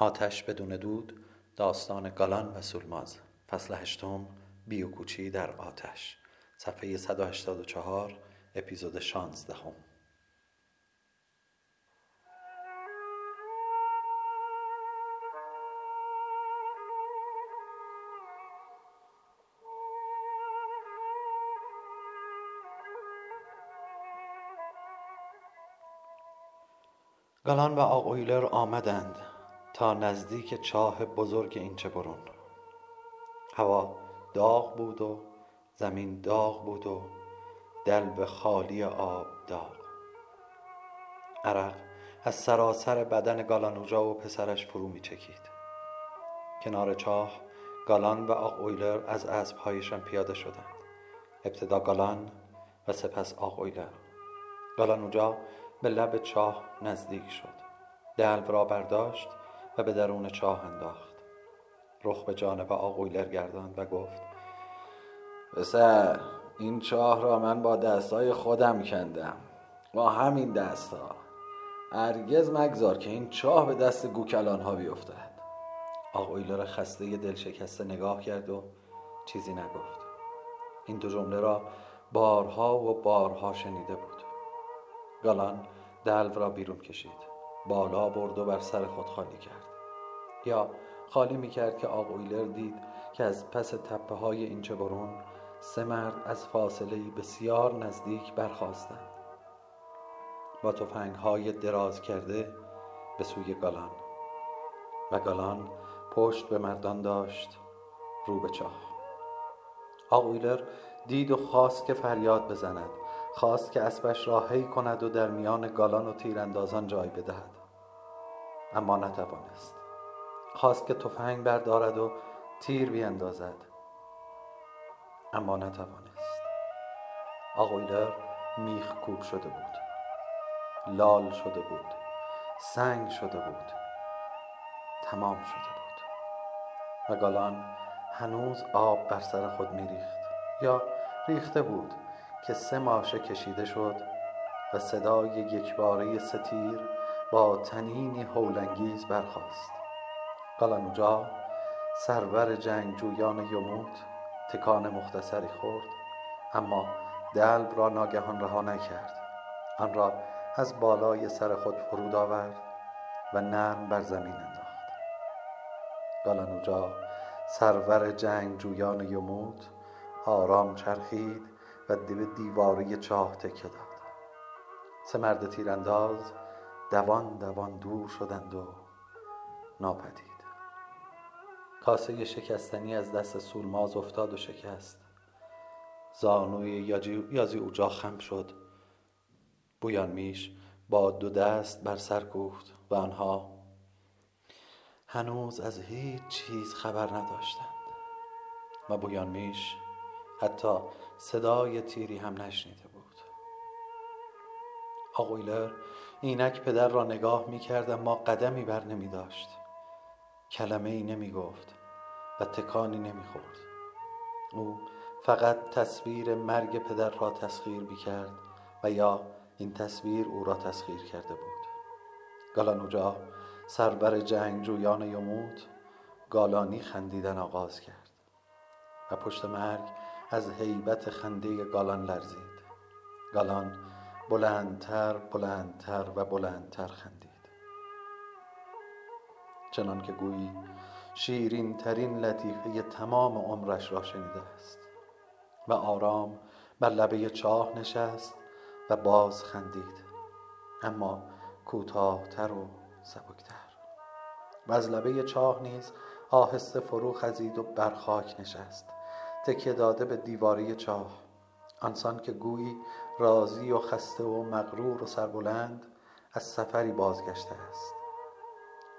آتش بدون دود داستان گالان و سولماز. فصل هشتم بیوکوچی در آتش. صفحه 184 اپیزود 16 هم. گالان و آقویلر آمدند. تا نزدیک چاه بزرگ اینچه برون. هوا داغ بود و زمین داغ بود و دلو خالی آب داغ. عرق از سراسر بدن گالانوجا و پسرش فرو می چکید کنار چاه گالان و آقویلر از اسبهایشان پیاده شدند. ابتدا گالان و سپس آقویلر گالانوجا به لب چاه نزدیک شد. دلو را برداشت به درون چاه انداخت. رخ به جانب آقویلر گرداند و گفت پسر این چاه را من با دستای خودم کندم. با همین دستها. هرگز مگذار که این چاه به دست گوکلان ها بیفتد آقویلر خسته دل شکسته نگاه کرد و چیزی نگفت. این دو جمله را بارها و بارها شنیده بود. گالان دلو را بیرون کشید. بالا برد و بر سر خود خالی کرد. یا خالی می کرد که آقویلر دید که از پس تپه های اینچه برون سه مرد از فاصله بسیار نزدیک برخواستند با تفنگ های دراز کرده به سوی گالان و گالان پشت به مردان داشت رو به چاه. آقویلر دید و خواست که فریاد بزند خواست که اسبش را هی کند و در میان گالان و تیراندازان جای بدهد. اما نتوانست. خواست که تفنگ بردارد و تیر بیندازد. اما نتوانست. آقویلر میخ کوب شده بود. لال شده بود. سنگ شده بود. تمام شده بود. و گالان هنوز آب بر سر خود میریخت. یا ریخته بود که سه ماشه کشیده شد و صدای یکباره ستیر با تنینی هولانگیز برخاست. گالانوجا سرور جنگجویان یموت تکان مختصری خورد. اما دلب را ناگهان رها نکرد. آن را از بالای سر خود فرود آورد و نرم بر زمین انداخت. گالانوجا سرور جنگجویان یموت آرام چرخید و به دیواره چاه تکه داد. سه مرد تیرانداز دوان دوان دور شدند و ناپدید. کاسه شکستنی از دست سولماز افتاد و شکست. زانوی یازی اوجا خم شد. بویان میش با دو دست بر سر کوفت و آنها هنوز از هیچ چیز خبر نداشتند. و بویان میش حتی صدای تیری هم نشنیده بود. آقویلر اینک پدر را نگاه می کرد اما قدمی بر نمی داشت کلمه ای نمی گفت و تکانی نمی خورد او فقط تصویر مرگ پدر را تسخیر می کرد و یا این تصویر او را تسخیر کرده بود. گالانوجا سربر جنگجویان یموت گالانی خندیدن آغاز کرد و پشت مرگ از هیبت خنده گالان لرزید. گالان بلندتر بلندتر و بلندتر خندید. چنان که گویی شیرین ترین لطیفه تمام عمرش را شنیده است و آرام بر لبه چاه نشست و باز خندید اما کوتاهتر و سبکتر. و از لبه چاه نیز آهسته فرو خزید و بر خاک نشست تکیه داده به دیواری چاه. آنسان که گویی راضی و خسته و مغرور و سربلند از سفری بازگشته است.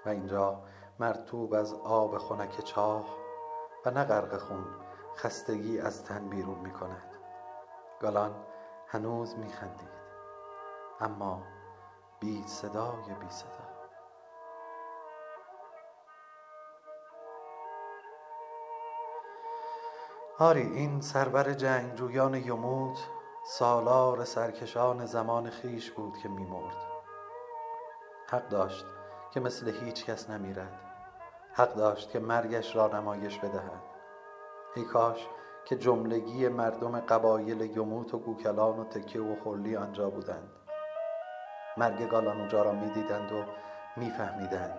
و اینجا مرتوب از آب خنک چاه و نه غرق خون خستگی از تن بیرون می کند. گالان هنوز می خندید اما بی صدای بی صدا. آری این سرور جنگجویان یموت سالار سرکشان زمان خیش بود که میمرد حق داشت که مثل هیچ کس نمیرد. حق داشت که مرگش را نمایش بدهد. ای کاش که جملگی مردم قبایل یموت و گوکلان و تکه و خرلی آنجا بودند. مرگ گالانوجا را می‌دیدند و میفهمیدند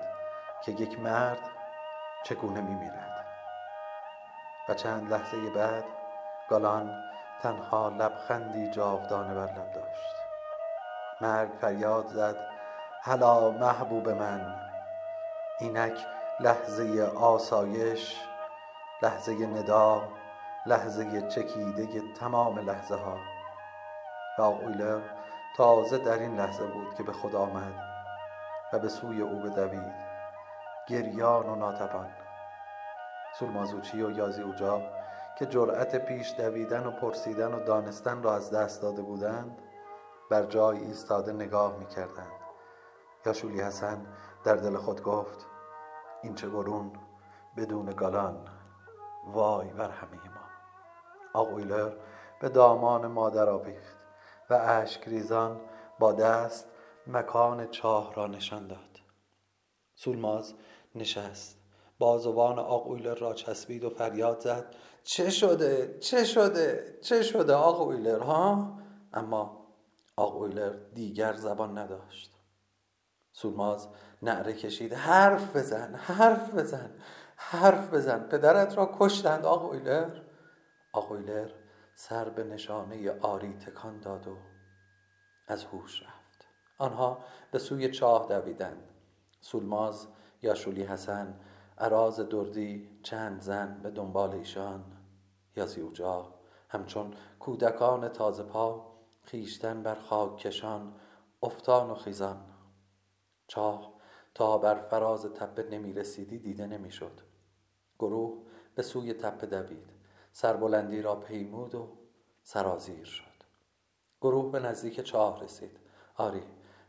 که یک مرد چگونه میمیرد. و چند لحظه بعد گالان تنها لبخندی جاودانه بر لب داشت. مرگ فریاد زد هلا محبوب من. اینک لحظه آسایش لحظه ندا لحظه چکیده تمام لحظه ها و تازه در این لحظه بود که به خود آمد و به سوی او بدوید. گریان و ناتوان. سولمازوچی و یازی اوجا که جرأت پیش دویدن و پرسیدن و دانستن را از دست داده بودند بر جای ایستاده نگاه می کردند یا شولی حسن در دل خود گفت این چه گرون بدون گالان وای بر همه ما. آقویلر به دامان مادر آویخت و اشک ریزان با دست مکان چاه را نشان داد. سولماز نشست. بازوان آقویلر را چسبید و فریاد زد چه شده چه شده چه شده آقویلر ها؟ اما آقویلر دیگر زبان نداشت. سولماز نعره کشید حرف بزن حرف بزن حرف بزن. پدرت را کشتند. آقویلر آقویلر سر به نشانه آری تکان داد و از هوش رفت. آنها به سوی چاه دویدند. سولماز یا شولی حسن عراز دردی چند زن به دنبال ایشان. یا زیوجا همچون کودکان تازه پا خیشتن بر خاک کشان افتان و خیزان. چاه. تا بر فراز تپه نمی رسیدی دیده نمی شد گروه به سوی تپه دوید. سربلندی را پیمود و سرازیر شد. گروه به نزدیک چاه رسید. آری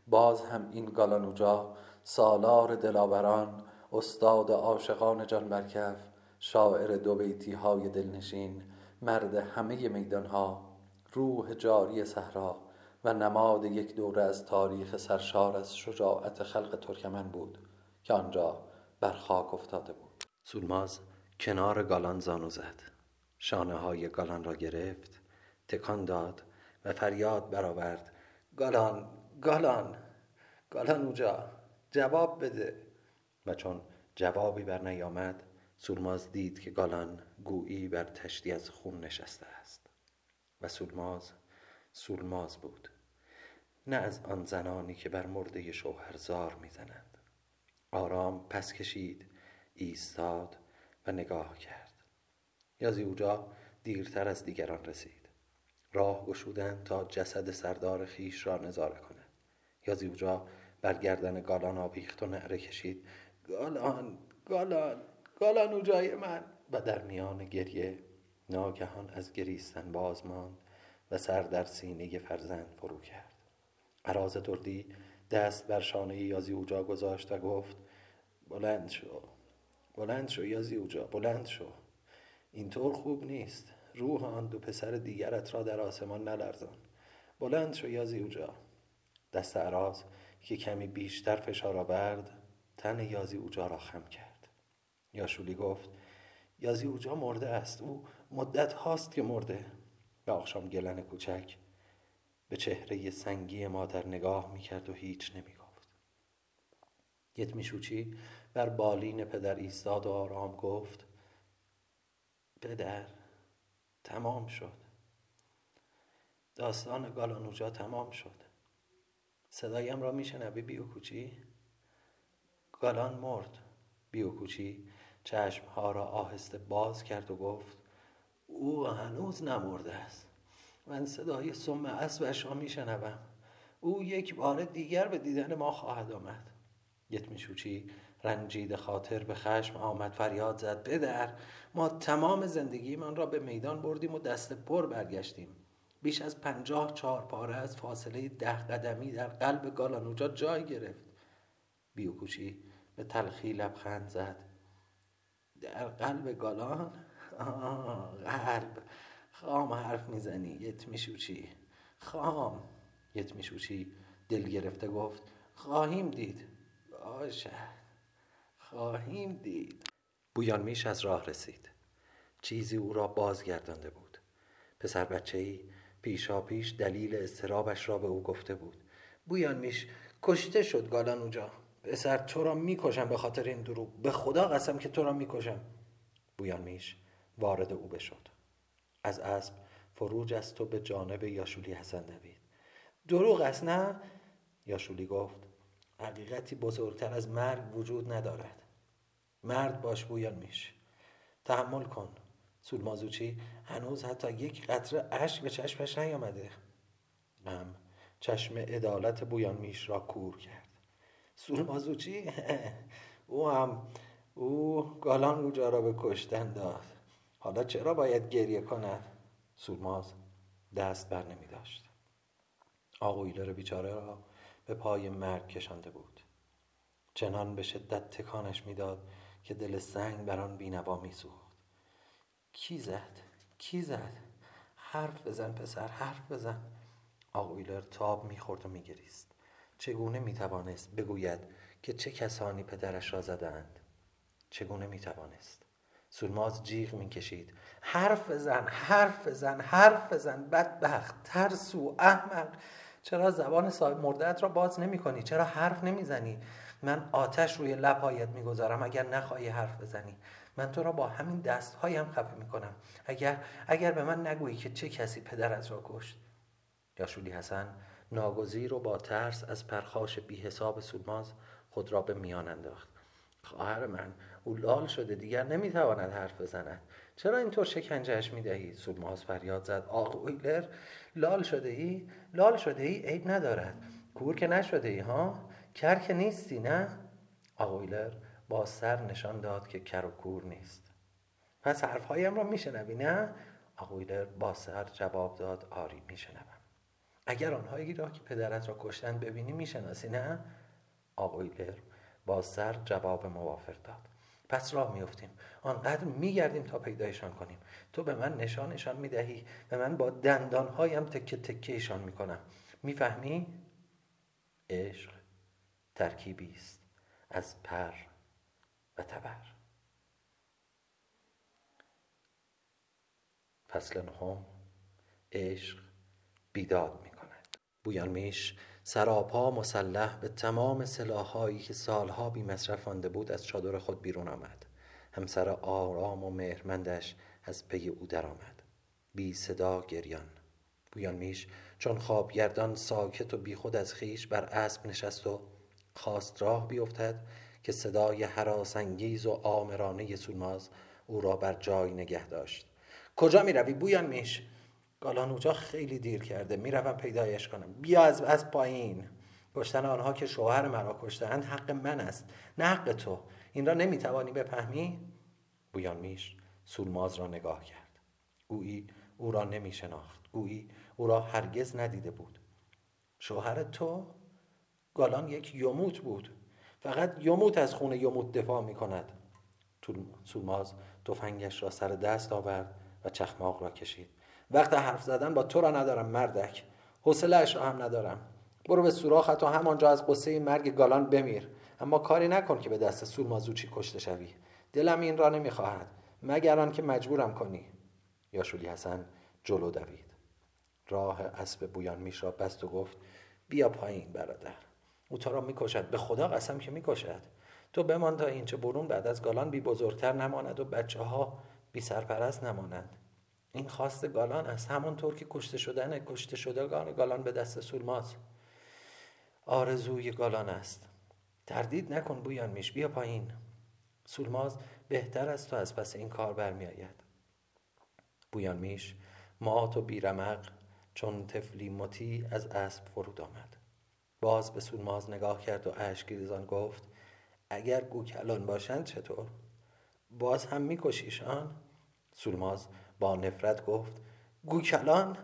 باز هم این گالانوجا سالار دلاوران استاد عاشقان جان برکف شاعر دو بیتی های دلنشین مرد همه میدان ها روح جاری صحرا. و نماد یک دوره از تاریخ سرشار از شجاعت خلق ترکمن بود که آنجا بر خاک افتاده بود. سولماز کنار گالان زانو زد. شانه های گالان را گرفت تکان داد و فریاد برآورد. گالان گالان گالان اوجا جواب بده. و چون جوابی بر نیامد سولماز دید که گالان گویی بر تشتی از خون نشسته است. و سولماز سولماز بود. نه از آن زنانی که بر مرده شوهر زار می‌زنند آرام پس کشید ایستاد و نگاه کرد. یازی اوجا دیرتر از دیگران رسید. راه گشودند تا جسد سردار خیش را نظاره کند. یازی اوجا بر گردن گالان آویخت و نعره کشید. گالان گالان گالان اوجای من. و در میان گریه ناگهان از گریستن باز ماند و سر در سینه فرزند فرو کرد. عراز دردی دست بر شانه یازی اوجا گذاشت و گفت بلند شو بلند شو یازی اوجا بلند شو. اینطور خوب نیست. روح آن دو پسر دیگرت را در آسمان نلرزان. بلند شو یازی اوجا. دست عراز که کمی بیشتر فشار آورد تن یازی اوجا را خم کرد. یاشولی گفت یازی اوجا مرده است. او مدت هاست که مرده. به آخشام گلن کوچک به چهره سنگی مادر نگاه می‌کرد و هیچ نمی‌گفت. یتمیشوچی بر بالین پدر ایستاد و آرام گفت پدر تمام شد. داستان گالانوجا تمام شد. صدایم را میشنوی بیوکوچی؟ گالان مرد. بیوکوچی چشمها را آهسته باز کرد و گفت او هنوز نمرده است. من صدای سم اسبش را میشنوم. او یک بار دیگر به دیدن ما خواهد آمد. یتمیشوچی رنجید خاطر به خشم آمد فریاد زد پدر ما تمام زندگی من را به میدان بردیم و دست پر برگشتیم. بیش از پنجاه چهار پاره از فاصله ده قدمی در قلب گالانوجا جای گرفت. بیوکوچی به تلخی لبخند زد. در قلب گالان؟ آه قلب. خام حرف می‌زنی یت میشوچی. خام یت میشوچی. دل گرفته گفت خواهیم دید. باشه. خواهیم دید. بویان میش از راه رسید. چیزی او را بازگردانده بود. پسر بچه ای پیشا پیش دلیل استرابش را به او گفته بود. بویان میش کشته شد گالان اوجا پسر تو را می‌کشم به خاطر این دروغ. به خدا قسم که تو را می‌کشم. بویان میش وارد او بشد. از اسب فروج از تو به جانب یاشولی حسن دوید. دروغ است نه؟ یاشولی گفت حقیقتی بزرگتر از مرگ وجود ندارد. مرد باش بویان میش. تحمل کن. سولمازوچی هنوز حتی یک قطره اشک به چشمش نیامده. هم چشم عدالت بویان میش را کور کرد. سولمازوچی او هم او گالان اوجا را به کشتن داد. حالا چرا باید گریه کند؟ سولماز دست بر نمی داشت. آقویلر بیچاره را به پای مرگ کشانده بود. چنان به شدت تکانش می‌داد که دل سنگ بر آن بینوا میسوخت کی زد؟ کی زد؟ حرف بزن پسر حرف بزن. آقویلر تاب می‌خورد و میگریست چگونه می‌توانست بگوید که چه کسانی پدرش را زدند؟ چگونه می‌توانست سولماز جیغ می‌کشید. حرف بزن حرف بزن حرف بزن. بدبخت ترسو احمق. چرا زبان صاحب مردت را باز نمی کنی؟ چرا حرف نمی‌زنی؟ من آتش روی لبهایت می‌گذارم اگر نخواهی حرف بزنی. من تو را با همین دستهایم خفه می‌کنم. اگر اگر به من نگویی که چه کسی پدرت را کشت. یاشولی حسن ناگزیر و با ترس از پرخاش بی حساب خود را به میان انداخت. خواهر من او لال شده دیگر نمی‌تواند حرف بزند. چرا اینطور شکنجهش می‌دهی؟ سولماز فریاد زد. آق ویلر لال شده ای لال شده ای عیب ندارد. کور که نشده ای ها؟ کر که نیستی نه؟ آقویلر با سر نشان داد که کر و کور نیست. پس حرفهایم را میشنوی نه؟ آقویلر با سر جواب داد. آری میشنوم. اگر آنهایی را که پدرت را کشتن ببینی می‌شناسی نه؟ آقویلر با سر جواب موافق داد. پس راه میفتیم آنقدر میگردیم تا پیدایشان کنیم. تو به من نشانشان می‌دهی. و من با دندانهایم تکه تکه ایشان می‌کنم. می‌فهمی؟ عشق ترکیبی است. از پر و تبر. فصل نهم. عشق بیداد می کند بویان میش سراپا مسلح به تمام سلاحهایی که سالها بی مصرف مانده بود از چادر خود بیرون آمد. همسر آرام و مهرمندش از پی او درآمد. بی صدا گریان. بویان میش چون خوابگردان ساکت و بیخود از خیش بر اسب نشست و خواست راه بیفتد که صدای حراسانگیز و آمرانه سولماز او را بر جای نگه داشت. کجا می روی بویان میش. گالانوجا خیلی دیر کرده. می‌روم پیدایش کنم. بیا از از پایین. کشتن آنها که شوهر مرا کشتهاند حق من است. نه حق تو. این را نمی‌توانی بفهمی؟ بویان میش سولماز را نگاه کرد. گویی او را نمی شناخت گویی او را هرگز ندیده بود. شوهر تو؟ گالان یک یموت بود. فقط یموت از خون یموت دفاع می کند سولماز تفنگش را سر دست آورد و چخماق را کشید. وقت حرف زدن با تو را ندارم مردک. حوصلهاش را هم ندارم. برو به سوراخت و همانجا از قصه مرگ گالان بمیر. اما کاری نکن که به دست سولمازوچی کشته شوی. دلم این را نمی‌خواهد مگر که مجبورم کنی. یاشولی حسن جلو دوید. راه اسب بویان میش را بست و گفت بیا پایین برادر. او تو را می‌کشد به خدا قسم که می‌کشد. تو بمان تا اینچه برون بعد از گالان بی بزرگتر نماند و بچه ها بی سرپرست نمانند این خواست گالان است. همانطور که کشته شدن کشته شدگان گالان به دست سولماز آرزوی گالان است. تردید نکن بویان میش بیا پایین. سولماز بهتر است تو از پس این کار برمیآید. بویان میش مات و بیرمق چون تفلی متی از اسب فرود آمد. باز به سولماز نگاه کرد و اشک ریزان گفت اگر گوکلان باشند چطور؟ باز هم میکشیشان؟ سولماز با نفرت گفت گوکلان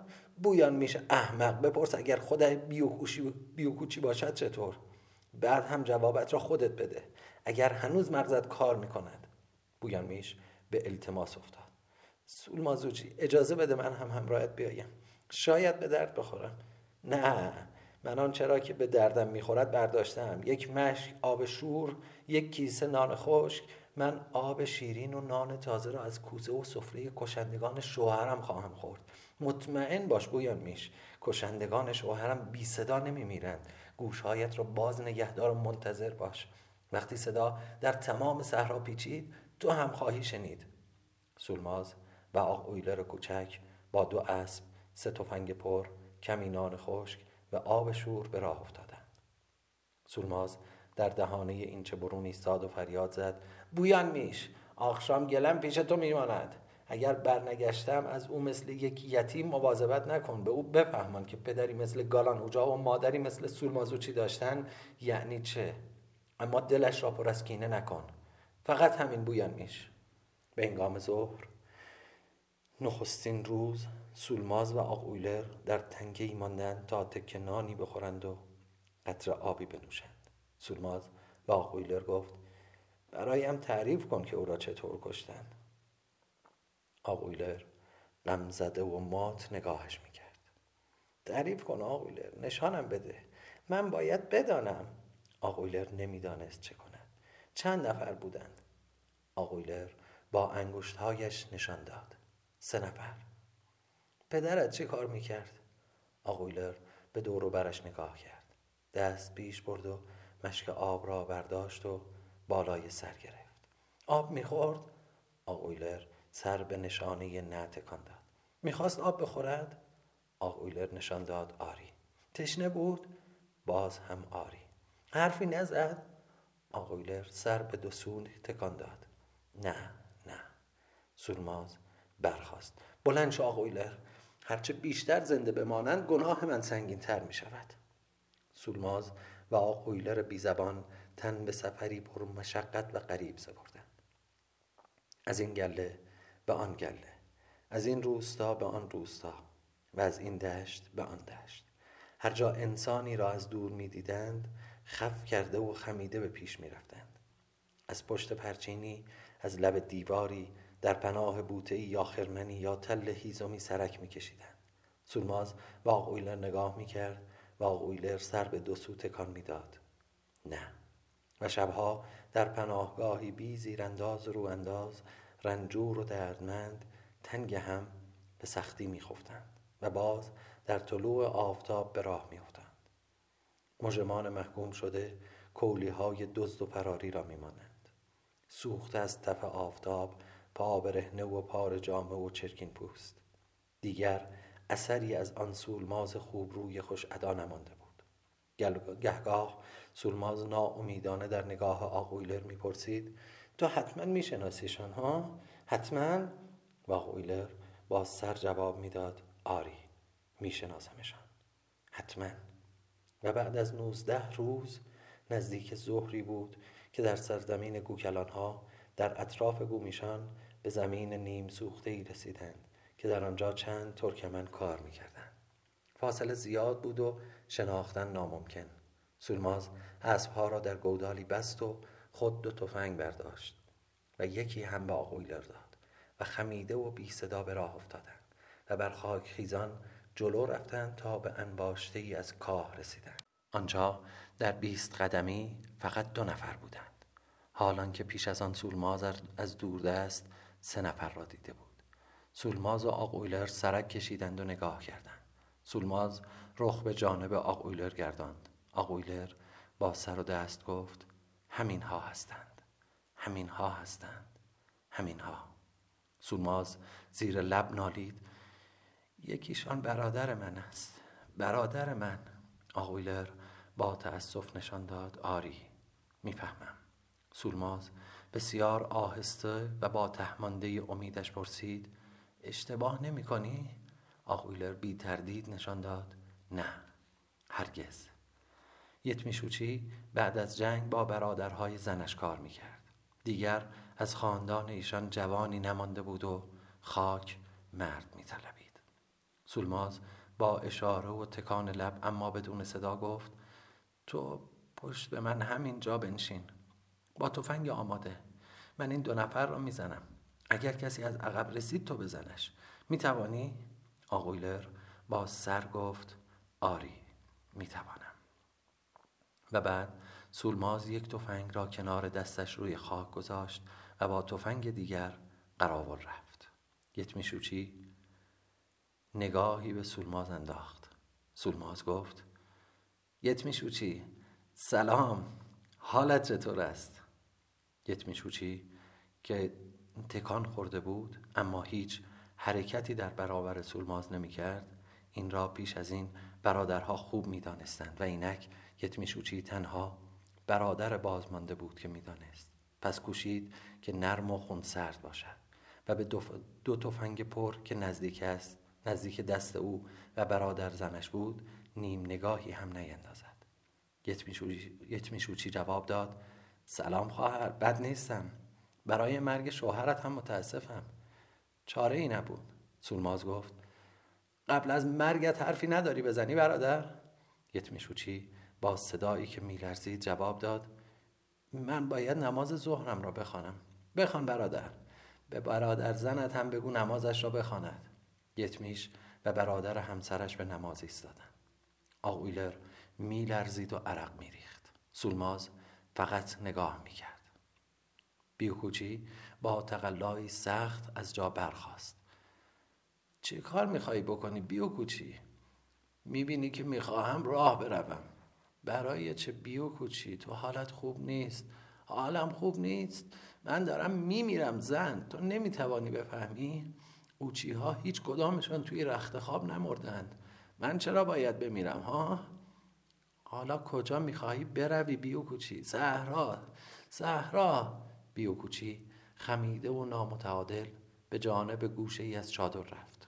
بویان میشه احمق بپرس اگر بیوکوشی بیوکوچی باشد چطور؟ بعد هم جوابت را خودت بده اگر هنوز مغزت کار می‌کند. بویان میش به التماس افتاد. سول اجازه بده من هم همراهت بیایم. شاید به درد بخورم. نه من آن چرا که به دردم می‌خورد برداشتم یک مشک آب شور یک کیسه نان خشک من آب شیرین و نان تازه را از کوزه و سفره کشندگان شوهرم خواهم خورد. مطمئن باش گویان میش کشندگان شوهرم بی صدا نمیمیرند. گوشهایت را باز نگهدار و منتظر باش. وقتی صدا در تمام صحرا پیچید تو هم خواهی شنید. سولماز و آق اویلر کوچک با دو اسب سه تفنگ پر کمی نان خشک و آب شور به راه افتادند. سولماز در دهانه این چه برون ایستاد و فریاد زد. بویان میش آخشام گلم پیش تو میماند. اگر برنگشتم از او مثل یک یتیم مواظبت نکن. به او بفهمان که پدری مثل گالان اوجا و مادری مثل سولمازوچی داشتن یعنی چه. اما دلش را پر از کینه نکن. فقط همین بویان میش. به انگام ظهر نخستین روز سولماز و آقویلر در تنگه ای ماندند تا تک نانی بخورند و قطر آبی بنوشند. سولماز و آقویلر گفت برایم تعریف کن که او را چطور کشتند آقویلر غم زده و مات نگاهش می‌کرد. تعریف کن آقویلر نشانم بده. من باید بدانم. آقویلر نمی‌دانست چه کند. چند نفر بودند؟ آقویلر با انگشتهایش نشان داد. سه نفر. پدرت چه کار می‌کرد؟ آقویلر به دور و برش نگاه کرد. دست پیش برد و مشک آب را برداشت و بالای سر گرفت. آب می‌خورد؟ آقویلر سر به نشانه نه تکان داد. می‌خواست آب بخورد؟ آقویلر نشان داد آری. تشنه بود؟ باز هم آری. حرفی نزد؟ آقویلر سر به دو سون تکان داد. نه نه. سولماز برخواست بلند شو آقویلر هرچه بیشتر زنده بمانند گناه من سنگین تر می شود سولماز و آقویلر بی زبان تن به سفری پر مشقت و غریب سپردند از این گله به آن گله از این روستا به آن روستا و از این دشت به آن دشت هر جا انسانی را از دور می دیدند خف کرده و خمیده به پیش می رفتند. از پشت پرچینی از لب دیواری در پناه بوته یا خرمنی یا تل هیزمی سرک می کشیدند. سولماز با آقویلر نگاه می کرد و آقویلر سر به دو سو تکان می داد. نه و شبها در پناهگاهی بی زیرانداز رو انداز رنجور و دردمند تنگ هم به سختی می خفتند و باز در طلوع آفتاب به راه می افتند. مجرمان محکوم شده کولی های دزد و فراری را می مانند. سوخت از تف آفتاب پا برهنه و پار جامه و چرکین پوست دیگر اثری از آن سولماز خوب روی خوش ادا نمانده بود. گهگاه سولماز ناامیدانه در نگاه آقویلر می‌پرسید تو حتما میشناسیشان ها حتما؟ و آقویلر با سر جواب می‌داد آری میشناسمشان. حتما. و بعد از نوزده روز نزدیک ظهری بود که در سرزمین گوکلان ها در اطراف گومیشان به زمین نیم سوخته ای رسیدند. که در آنجا چند ترکمن کار می‌کردند. فاصله زیاد بود و شناختن ناممکن. سولماز اسبها را در گودالی بست و خود دو تفنگ برداشت و یکی هم به آقویلر داد و خمیده و بی صدا به راه افتادند و بر خاک خیزان جلو رفتند تا به انباشته ای از کاه رسیدند. آنجا در بیست قدمی فقط دو نفر بودند. حالان که پیش از آن سولماز از دوردست سه نفر را دیده بود. سولماز و آقویلر سرک کشیدند و نگاه کردند. سولماز رخ به جانب آقویلر گرداند. آقویلر با سر و دست گفت همین ها هستند. همین ها هستند. همین ها سولماز زیر لب نالید. یکیشان برادر من است. برادر من. آقویلر با تأسف نشان داد. آری می‌فهمم. سولماز بسیار آهسته و با تهمانده امیدش پرسید اشتباه نمی کنی؟ آقویلر بی تردید نشان داد. نه هرگز. یتمیشوچی بعد از جنگ با برادرهای زنش کار می‌کرد. دیگر از خاندان ایشان جوانی نمانده بود و خاک مرد میطلبید. سولماز با اشاره و تکان لب اما بدون صدا گفت تو پشت به من همین جا بنشین. با تفنگ آماده. من این دو نفر را می‌زنم. اگر کسی از عقب رسید تو بزنش. می‌توانی؟ آقویلر با سر گفت آری می‌توانم. و بعد سولماز یک تفنگ را کنار دستش روی خاک گذاشت و با تفنگ دیگر قراول رفت. یتمیشوچی نگاهی به سولماز انداخت. سولماز گفت یتمیشوچی سلام حالت چطور است؟ یتمیشوچی که تکان خورده بود اما هیچ حرکتی در برابر سولماز نمی کرد این را پیش از این برادرها خوب می دانستند و اینک یتمیشوچی تنها برادر بازمانده بود که می‌دانست. پس کوشید که نرم و خونسرد باشد و به دو تفنگ پر که نزدیک است نزدیک دست او و برادر زنش بود نیم نگاهی هم نیندازد. یتمیشوچی جواب داد سلام خواهر بد نیستم. برای مرگ شوهرت هم متاسفم. چاره ای نبود. سولماز گفت قبل از مرگت حرفی نداری بزنی برادر؟ یتمیشوچی با صدایی که میلرزید جواب داد من باید نماز ظهرم را بخوانم. بخوان برادر. به برادر زنت هم بگو نمازش را بخواند. یتمیش و برادر همسرش به نماز ایستادند. آویلر میلرزید و عرق میریخت. سولماز فقط نگاه می‌کرد. بیوکوچی با تقلایی سخت از جا برخاست. چه کار میخوایی بکنی بیوکوچی می‌بینی که می‌خواهم راه بروم. برای چه بیوکوچی تو حالت خوب نیست. حالم خوب نیست. من دارم میمیرم زن. تو نمی‌توانی بفهمی؟ اوچی ها هیچ کدامشون توی رخت خواب نمردند من چرا باید بمیرم ها؟ حالا کجا می‌خواهی بروی بیوکوچی زهرا زهرا بیوکوچی خمیده و نامتعادل به جانب گوشه ای از چادر رفت.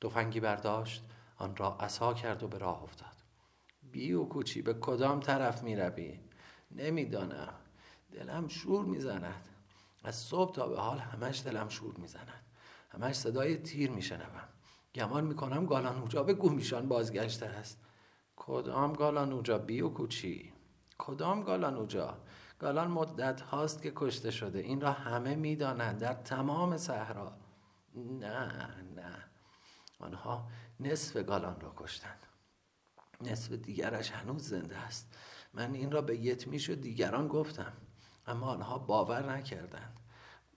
تفنگی برداشت آن را عصا کرد و به راه افتاد. بیوکوچی به کدام طرف می‌روی؟ نمی‌دانم. دلم شور می‌زند. از صبح تا به حال همش دلم شور می‌زند. همش صدای تیر میشنوم. گمان می‌کنم گالانوجا به گومیشان بازگشته است. کدام گالانوجا بیو کوچی؟ کدام گالانوجا؟ گالان مدت هاست که کشته شده. این را همه می‌دانند. در تمام صحرا. نه نه. آنها نصف گالان را کشتند. نصف دیگرش هنوز زنده است. من این را به یتمیش و دیگران گفتم اما آنها باور نکردند.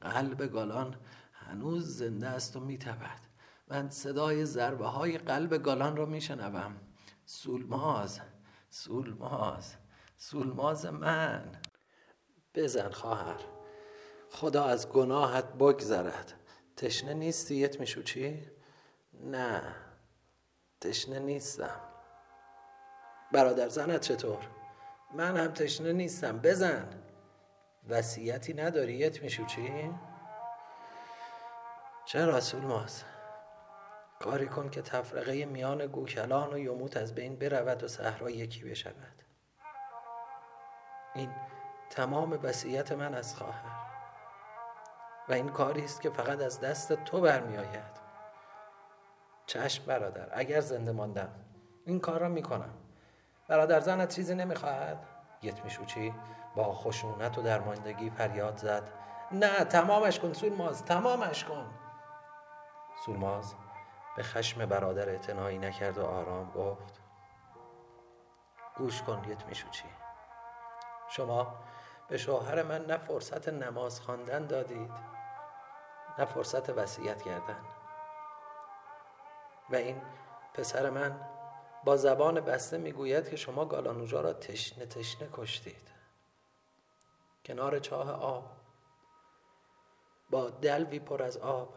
قلب گالان هنوز زنده است و میتبد من صدای ضربه های قلب گالان را میشنوم. سولماز سولماز سولماز من. بزن خواهر خدا از گناهت بگذرد تشنه نیستی یت میشو چی؟ نه تشنه نیستم برادر زنت چطور؟ من هم تشنه نیستم بزن وصیتی نداری یت میشو چی؟ چرا سولماز؟ کاری کن که تفرقه میان گوکلان و یموت از بین برود و صحرا یکی بشود این تمام وصیت من از خواهر. و این کاری است که فقط از دست تو برمیآید. چشم برادر اگر زنده ماندم این کار را می‌کنم. برادر زنت چیزی نمی‌خواهد؟ یتمیشوچی با خشونت و درماندگی فریاد زد. نه تمامش کن سولماز تمامش کن. سولماز به خشم برادر اعتنایی نکرد و آرام گفت. گوش کن یتمیشوچی شما به شوهر من نه فرصت نماز خواندن دادید نه فرصت وصیت کردن. و این پسر من با زبان بسته می‌گوید که شما گالانوجا را تشنه تشنه کشتید. کنار چاه آب با دلوی پر از آب.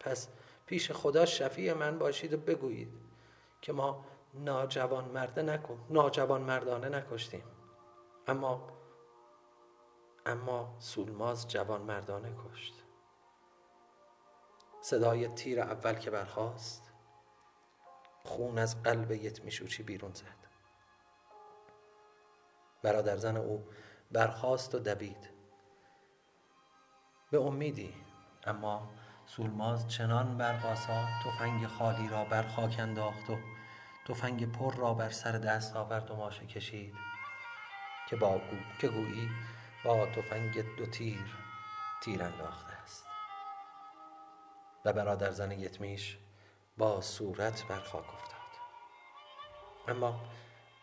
پس پیش خدا شفیع من باشید و بگویید که ما ناجوان مرده نکن ناجوان مردانه نکشتیم. اما اما سولماز جوان مردانه کشت. صدای تیر اول که برخاست خون از قلب یتمیشوچی بیرون زد. برادر زن او برخاست و دوید. به امیدی اما سولماز چنان برقاسا تفنگ خالی را بر خاک انداخت و تفنگ پر را بر سر دست آورد و ماشه کشید. که با گو... که گویی با تفنگ دو تیر تیر انداخته است. و برادر زن یتمیش با صورت بر خاک افتاد. اما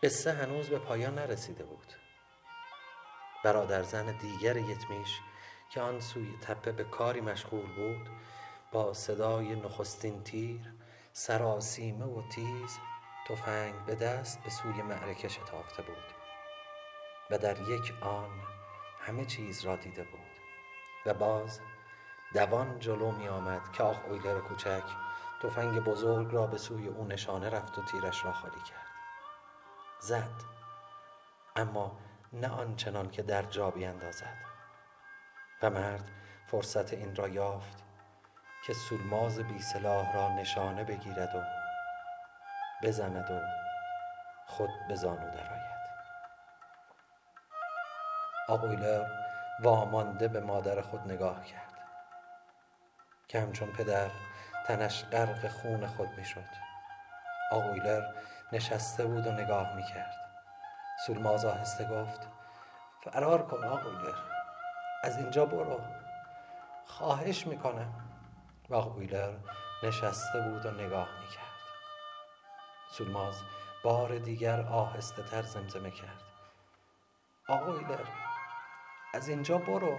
قصه هنوز به پایان نرسیده بود. برادر زن دیگر یتمیش که آن سوی تپه به کاری مشغول بود با صدای نخستین تیر سراسیمه و تیز تفنگ به دست به سوی معرکه شتافته بود. و در یک آن همه چیز را دیده بود. و باز دوان جلو می آمد که آخ اویلر کوچک تفنگ بزرگ را به سوی او نشانه رفت و تیرش را خالی کرد. زد. اما نه آنچنان که در جا بیندازد. و مرد فرصت این را یافت که سولماز بی سلاح را نشانه بگیرد و بزند و خود به زانو درآید. آقویلر وامانده به مادر خود نگاه کرد. که همچون پدر تنش غرق خون خود می‌شد. آقویلر نشسته بود و نگاه می‌کرد. سولماز آهسته گفت فرار کن آقویلر از اینجا برو. خواهش می‌کنم. و آقویلر نشسته بود و نگاه می‌کرد. سولماز بار دیگر آهسته تر زمزمه کرد. آقویلر از اینجا برو.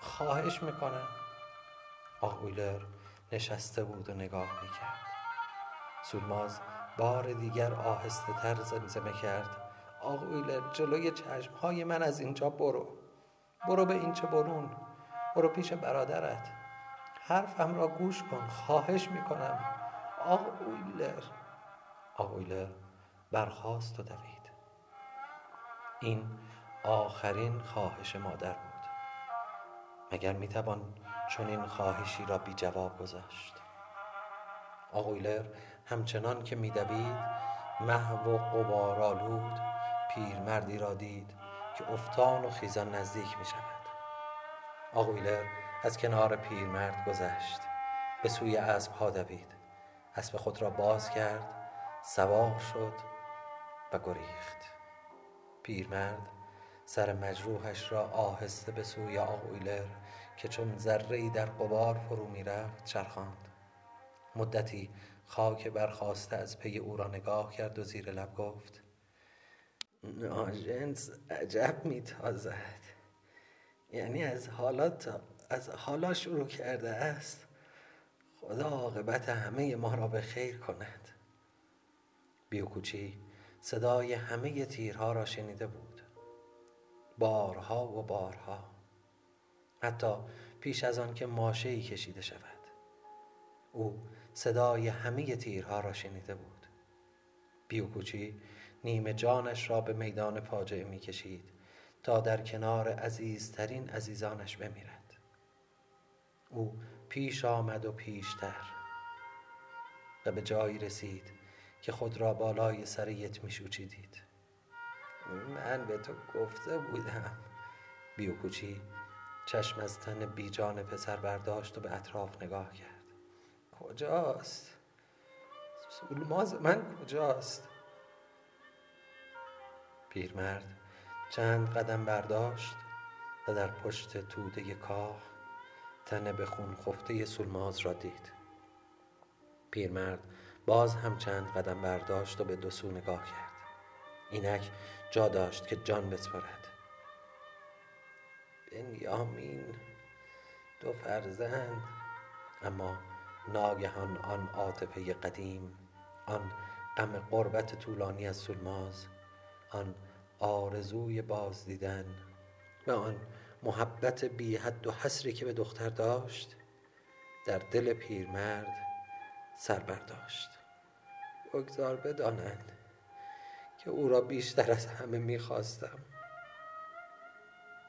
خواهش می‌کنم. آقویلر نشسته بود و نگاه می‌کرد. سولماز بار دیگر آهسته تر زمزمه کرد. آقویلر جلوی چشمهای من از اینجا برو. برو به اینچه برون. برو پیش برادرت. حرفم را گوش کن. خواهش می‌کنم. آقویلر آقویلر برخواست و دوید. این آخرین خواهش مادر بود. مگر می‌توان چون این خواهشی را بی جواب گذاشت؟ آقویلر همچنان که میدوید محو و قبارالود پیرمردی را دید که افتان و خیزان نزدیک می شود آقویلر از کنار پیرمرد گذشت. به سوی اسب ها دوید. اسب خود را باز کرد سوار شد و گریخت. پیرمرد سر مجروحش را آهسته به سوی آقویلر که چون ذره در قبار فرو می رفت چرخاند. مدتی خاک برخواسته از پی او را نگاه کرد و زیر لب گفت ناجنس عجب میتازد. یعنی از حالا از حالا شروع کرده است. خدا عاقبت همه ما را به خیر کند. بیوکوچی صدای همه تیرها را شنیده بود. بارها و بارها. حتی پیش از آن که ماشهی کشیده شود. او صدای همه تیرها را شنیده بود. بیوکوچی نیمه جانش را به میدان فاجعه می کشید تا در کنار عزیزترین عزیزانش بمیرد. او پیش آمد و پیشتر و به جایی رسید که خود را بالای سر یتمیشو دید من به تو گفته بودم بیوکوچی چشم از تن بیجان پسر برداشت و به اطراف نگاه کرد کجاست؟ سولماز من کجاست؟ پیرمرد چند قدم برداشت و در پشت توده کاخ تن به خون خفته سلماز را دید پیرمرد باز هم چند قدم برداشت و به دو سو نگاه کرد اینک جا داشت که جان بسپارد بنیامین دو فرزند اما ناگهان آن عاطفه قدیم آن غم قربت طولانی از سلماز آن آرزوی بازدیدن و آن محبت بی حد و حسری که به دختر داشت در دل پیرمرد سر برداشت. بگذار بدانند که او را بیشتر از همه می‌خواستم.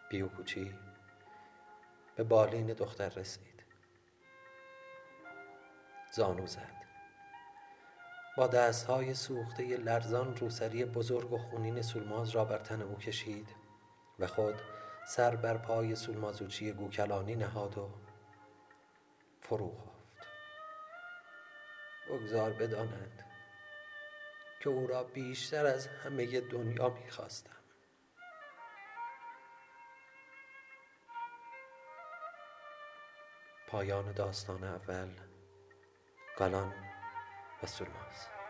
بیوکوچی به بالین دختر رسید. زانو زد. با دستهای سوخته لرزان روسری بزرگ و خونین سولماز را بر تن او کشید و خود سر بر پای سولمازوچی گوکلانی نهاد و فرو خفت. بگذار بدانند که او را بیشتر از همه دنیا می‌خواستم. پایان داستان اول گالان و سولماز